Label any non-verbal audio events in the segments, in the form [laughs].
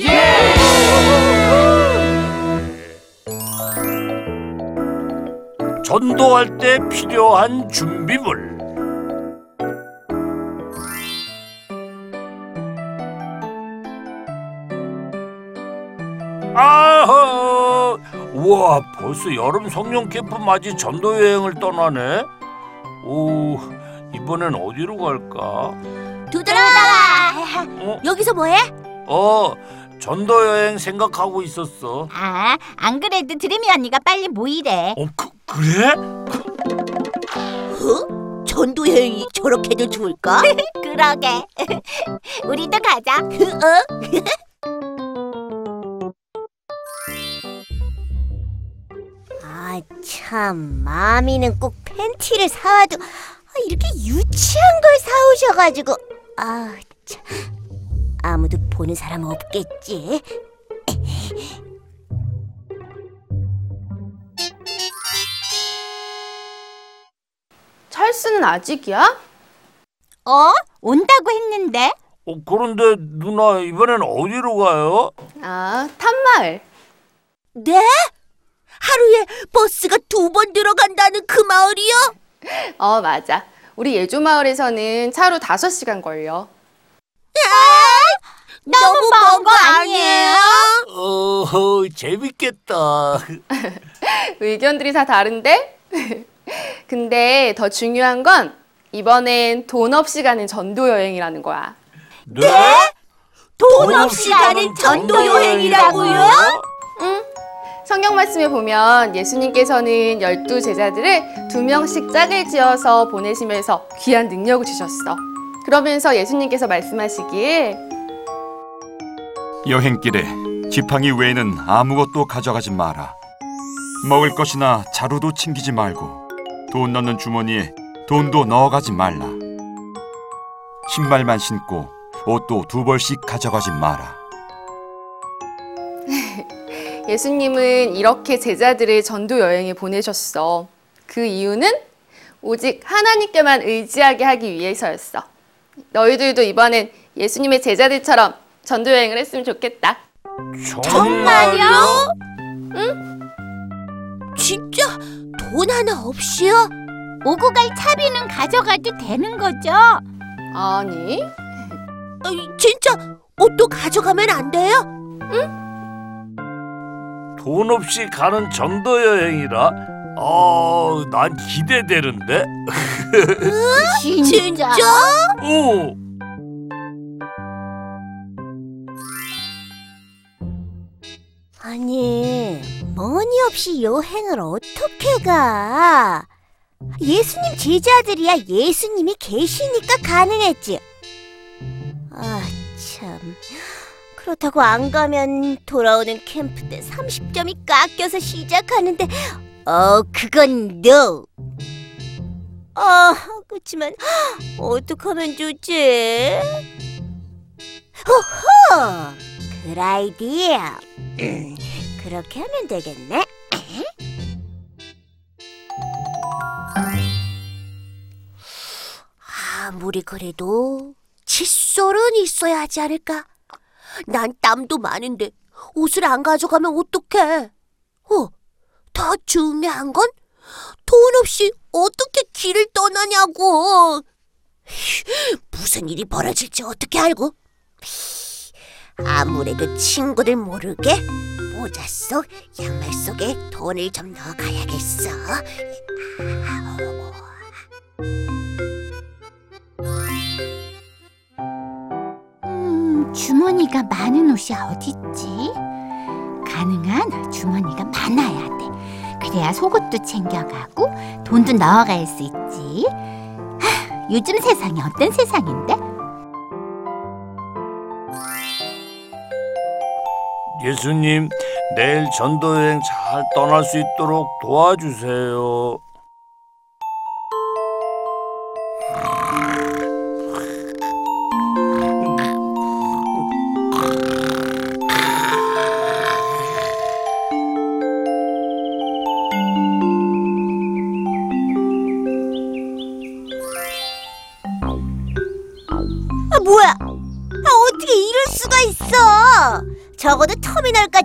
예. 전도할 때 필요한 준비물 아하! 우와 벌써 여름 성령 캠프 맞이 전도 여행을 떠나네. 오 이번엔 어디로 갈까? 두드라! 어? 여기서 뭐해? 어, 전도 여행 생각하고 있었어. 아, 안 그래도 드림이 언니가 빨리 모이래. 어, 그, 그래? 어? 전도 여행이 저렇게도 좋을까? [laughs] 그러게. [laughs] 우리도 가자. 어? [laughs] 아, 참. 마미는 꼭 팬티를 사와도 아, 이렇게 유치한 걸 사오셔가지고. 아, 참. 아무도 보는 사람 없겠지. 찰스는 아직이야? 어? 온다고 했는데? 어, 그런데 누나 이번엔 어디로 가요? 아, 탄마을. 네? 하루에 버스가 두 번 들어간다는 그 마을이요? 어, 맞아. 우리 예조마을에서는 차로 5시간 걸려. 너무 먼 거 아니에요? 어, 재밌겠다. [laughs] 의견들이 다 다른데? [laughs] 근데 더 중요한 건 이번엔 돈 없이 가는 전도 여행이라는 거야. 네? 돈 없이 가는 전도 여행이라고요? 성경 말씀에 보면 예수님께서는 열두 제자들을 두 명씩 짝을 지어서 보내시면서 귀한 능력을 주셨어. 그러면서 예수님께서 말씀하시길 여행길에 지팡이 외에는 아무것도 가져가지 마라. 먹을 것이나 자루도 챙기지 말고 돈 넣는 주머니에 돈도 넣어가지 말라. 신발만 신고 옷도 두 벌씩 가져가지 마라. 예수님은 이렇게 제자들을 전도 여행에 보내셨어. 그 이유는 오직 하나님께만 의지하게 하기 위해서였어. 너희들도 이번엔 예수님의 제자들처럼 전도 여행을 했으면 좋겠다. 정말요? 응? 진짜 돈 하나 없이요? 오고 갈 차비는 가져가도 되는 거죠? 아니, 진짜 옷도 가져가면 안 돼요? 돈 없이 가는 전도 여행이라? 어, 난 기대되는데. 진짜? 어. 아니, 머니 없이 여행을 어떻게 가? 예수님 제자들이야 예수님이 계시니까 가능했지. 아, 참. 그렇다고 안 가면 돌아오는 캠프 때 30점이 깎여서 시작하는데, 어, 그건 no. 아, 그렇지만 어떡하면 좋지? 호호! 그 아이디어. 음, 그렇게 하면 되겠네. [clears throat] 아무리 그래도 칫솔은 있어야 하지 않을까? 난 땀도 많은데 옷을 안 가져가면 어떡해? 어, 더 중요한 건 돈 없이 어떻게 길을 떠나냐고. 무슨 일이 벌어질지 어떻게 알고? 아무래도 친구들 모르게 모자 속, 양말 속에 돈을 좀 넣어가야겠어. 주머니가 많은 옷이 어딨지? 가능한 주머니가 많아야 돼. 그래야 속옷도 챙겨가고 돈도 넣어갈 수 있지. 하, 요즘 세상이 어떤 세상인데? 예수님, 내일 전도 여행 잘 떠날 수 있도록 도와주세요.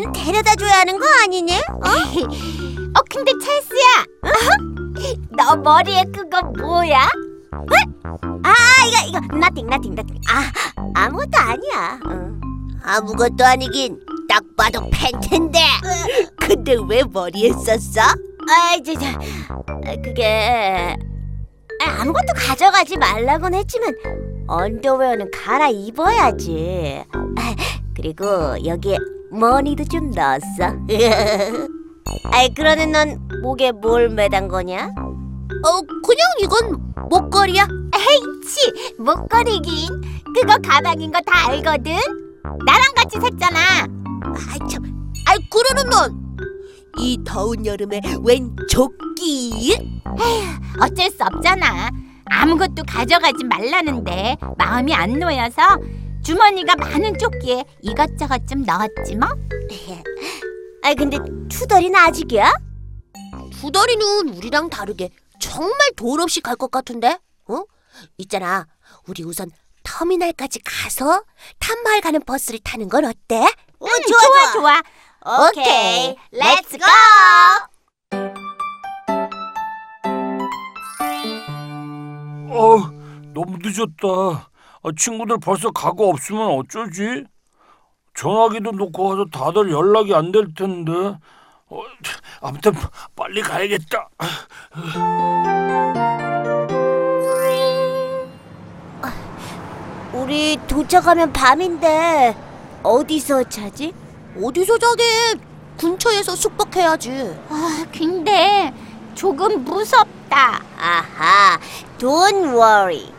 터미널까지는 데려다 줘야 하는 거 아니니? 어? [laughs] 어, 근데 찰스야! 너 머리에 그거 뭐야? 아 이거 이거 nothing nothing nothing 아 아무것도 아니야 응. 아무것도 아니긴 딱 봐도 팬티인데. [laughs] 근데 왜 머리에 썼어? 아이 저, 저 아, 그게 아, 아무것도 가져가지 말라곤 했지만 언더웨어는 갈아 입어야지 아, 그리고 여기에 머니도 좀 넣었어 [laughs] 아이 그러는 넌 목에 뭘 매단 거냐? 어, 그냥 이건 목걸이야. 에이치 목걸이긴 그거 가방인 거 다 알거든 나랑 같이 샀잖아 아이 참, 아이 그러는 넌. 이 더운 여름에 웬 조끼? 어쩔 수 없잖아 아무것도 가져가지 말라는데 마음이 안 놓여서 주머니가 많은 조끼에 이것저것 좀 넣었지 뭐 [laughs] 아이 근데 투덜이는 아직이야? 투덜이는 우리랑 다르게 정말 돈 없이 갈 것 같은데? 어? 있잖아, 우리 우선 터미널까지 가서 탐마을 가는 버스를 타는 건 어때? 어, 응, 좋아 좋아 Okay let's go 어, 너무 늦었다. 아, 친구들 벌써 가고 없으면 어쩌지? 전화기도 놓고 와서 다들 연락이 안 될 텐데. 어, 아무튼 빨리 가야겠다. 우리 도착하면 밤인데 어디서 자지? 어디서 자긴? 근처에서 숙박해야지. 아 근데 조금 무섭다 아하 Don't worry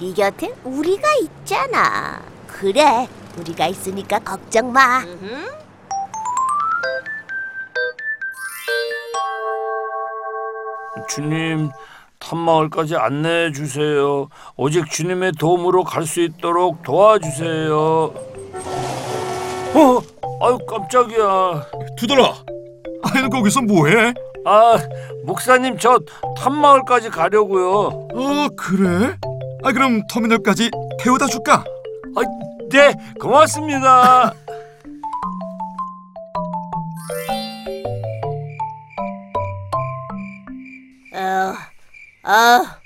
네 곁엔 우리가 있잖아 그래, 우리가 있으니까 걱정 마. 주님, 탐마을까지 안내해 주세요. 오직 주님의 도움으로 갈 수 있도록 도와주세요. 어, 아유 깜짝이야. 두더라. 아니 거기서 뭐해? 아, 목사님 저 탐마을까지 가려고요. 어 그래? 아 그럼 터미널까지 태워다 줄까? 아, 네, 고맙습니다. [laughs] 어, 아,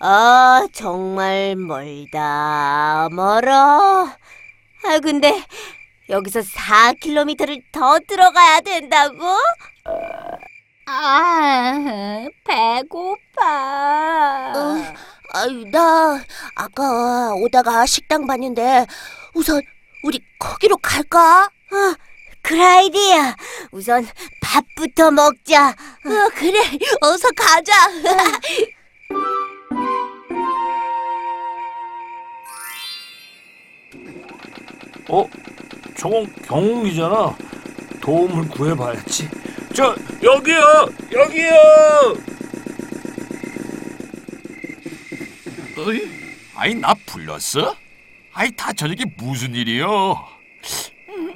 아, 정말 멀다. 멀어. 아, 근데 여기서 4km를 더 들어가야 된다고? 아 [laughs] 배고파 어, 아유, 나 아까 오다가 식당 봤는데 우선 우리 거기로 갈까? 어, 그래 아이디야 우선 밥부터 먹자 어, 그래, 어서 가자. [laughs] 어, 저건 경웅이잖아. 도움을 구해봐야지. 저 여기요, 여기요. 어이? 아이 나 불렀어? 아이 다 저녁에 무슨 일이요? 음,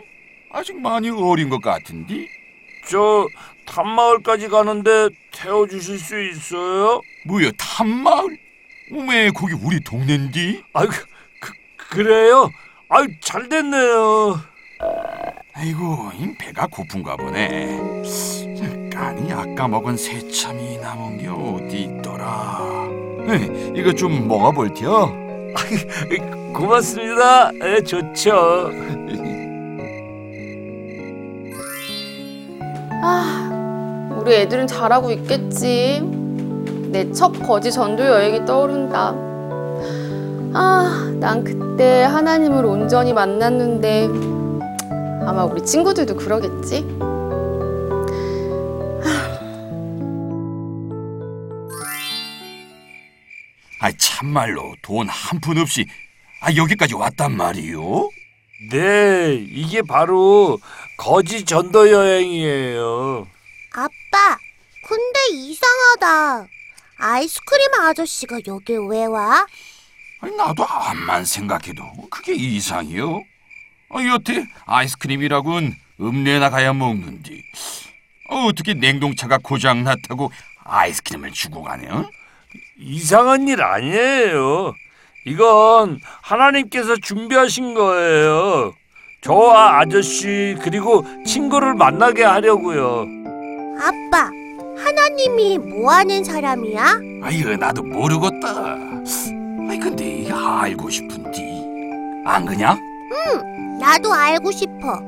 아직 많이 어린 것 같은데? 저 탐마을까지 가는데 태워주실 수 있어요? 뭐야 탐마을? 오메 거기 우리 동네인디? 아유, 그, 그래요? 아유, 잘 됐네요. 아이고 이 배가 고픈가 보네 아니 아까 먹은 새참이 남은 게 어디 있더라 에 이, 이거 좀 먹어볼텨 고맙습니다. 예, 좋죠. 아, 우리 애들은 잘하고 있겠지. 내 첫 거지 전도 여행이 떠오른다. 아, 난 그때 하나님을 온전히 만났는데 아마 우리 친구들도 그러겠지. 참말로 돈 한 푼 없이 아 여기까지 왔단 말이요? 네, 이게 바로 거지 전도 여행이에요. 아빠, 근데 이상하다. 아이스크림 아저씨가 여기 왜 와? 아니 나도 암만 생각해도 그게 이상이요. 아, 여태 아이스크림이라곤 읍내나 가야 먹는디. 어, 어떻게 냉동차가 고장 났다고 아이스크림을 주고 가냐? 이상한 일 아니에요. 이건 하나님께서 준비하신 거예요. 저와 아저씨 그리고 친구를 만나게 하려고요. 아빠, 하나님이 뭐 하는 사람이야? 아유 나도 모르겠다. 아이 근데 알고 싶은디 안 그냐? 나도 알고 싶어.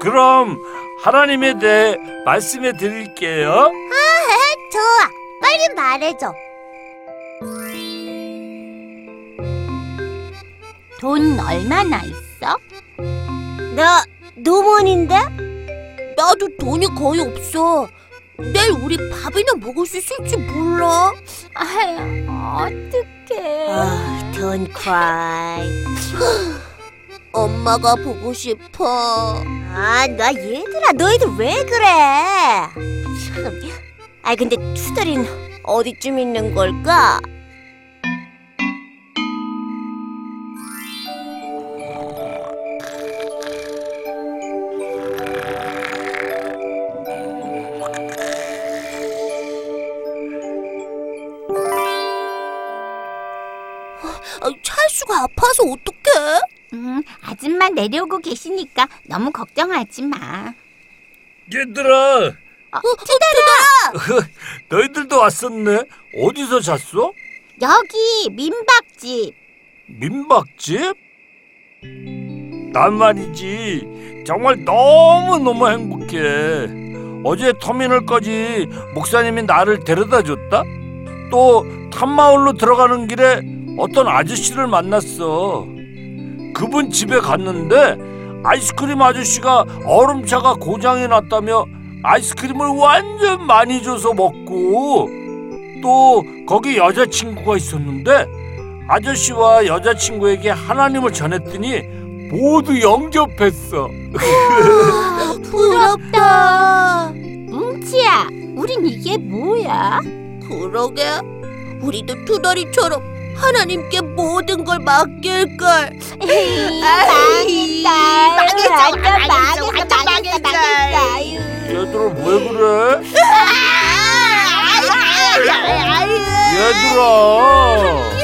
그럼 하나님에 대해 말씀해 드릴게요. [laughs] 좋아. 빨리 말해줘. 돈 얼마나 있어? 나 노원인데? 나도 돈이 거의 없어. 내일 우리 밥이나 먹을 수 있을지 몰라. 아유, 어떡해. 아, don't cry. [gasps] 엄마가 보고 싶어. 아, 나 얘들아, 너희들 왜 그래? 참. 아, 근데 투덜이는 어디쯤 있는 걸까? 찰수가 아파서 어떡해? 음, 아줌마 내려오고 계시니까 너무 걱정하지 마. 얘들아, 어, 투덜아! [laughs] 너희들도 왔었네. 어디서 잤어? 여기 민박집. 민박집? 난 말이지 정말 너무너무 행복해 어제 터미널까지 목사님이 나를 데려다 줬다 또 탐마을로 들어가는 길에 어떤 아저씨를 만났어 그분 집에 갔는데 아이스크림 아저씨가 얼음차가 고장이 났다며 아이스크림을 완전 많이 줘서 먹고 또 거기 여자친구가 있었는데 아저씨와 여자친구에게 하나님을 전했더니 모두 영접했어. 아, 부럽다. 뭉치야, 우린 이게 뭐야? 그러게. 우리도 투덜이처럼 하나님께 모든 걸 맡길 걸. 망했다. 망했어, 완전 망했어, 완전 망했어, 망했어. 얘들아 왜 그래? 얘들아.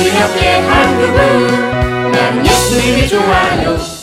우리 옆에 한 그분. 나는 예수님이 좋아요 예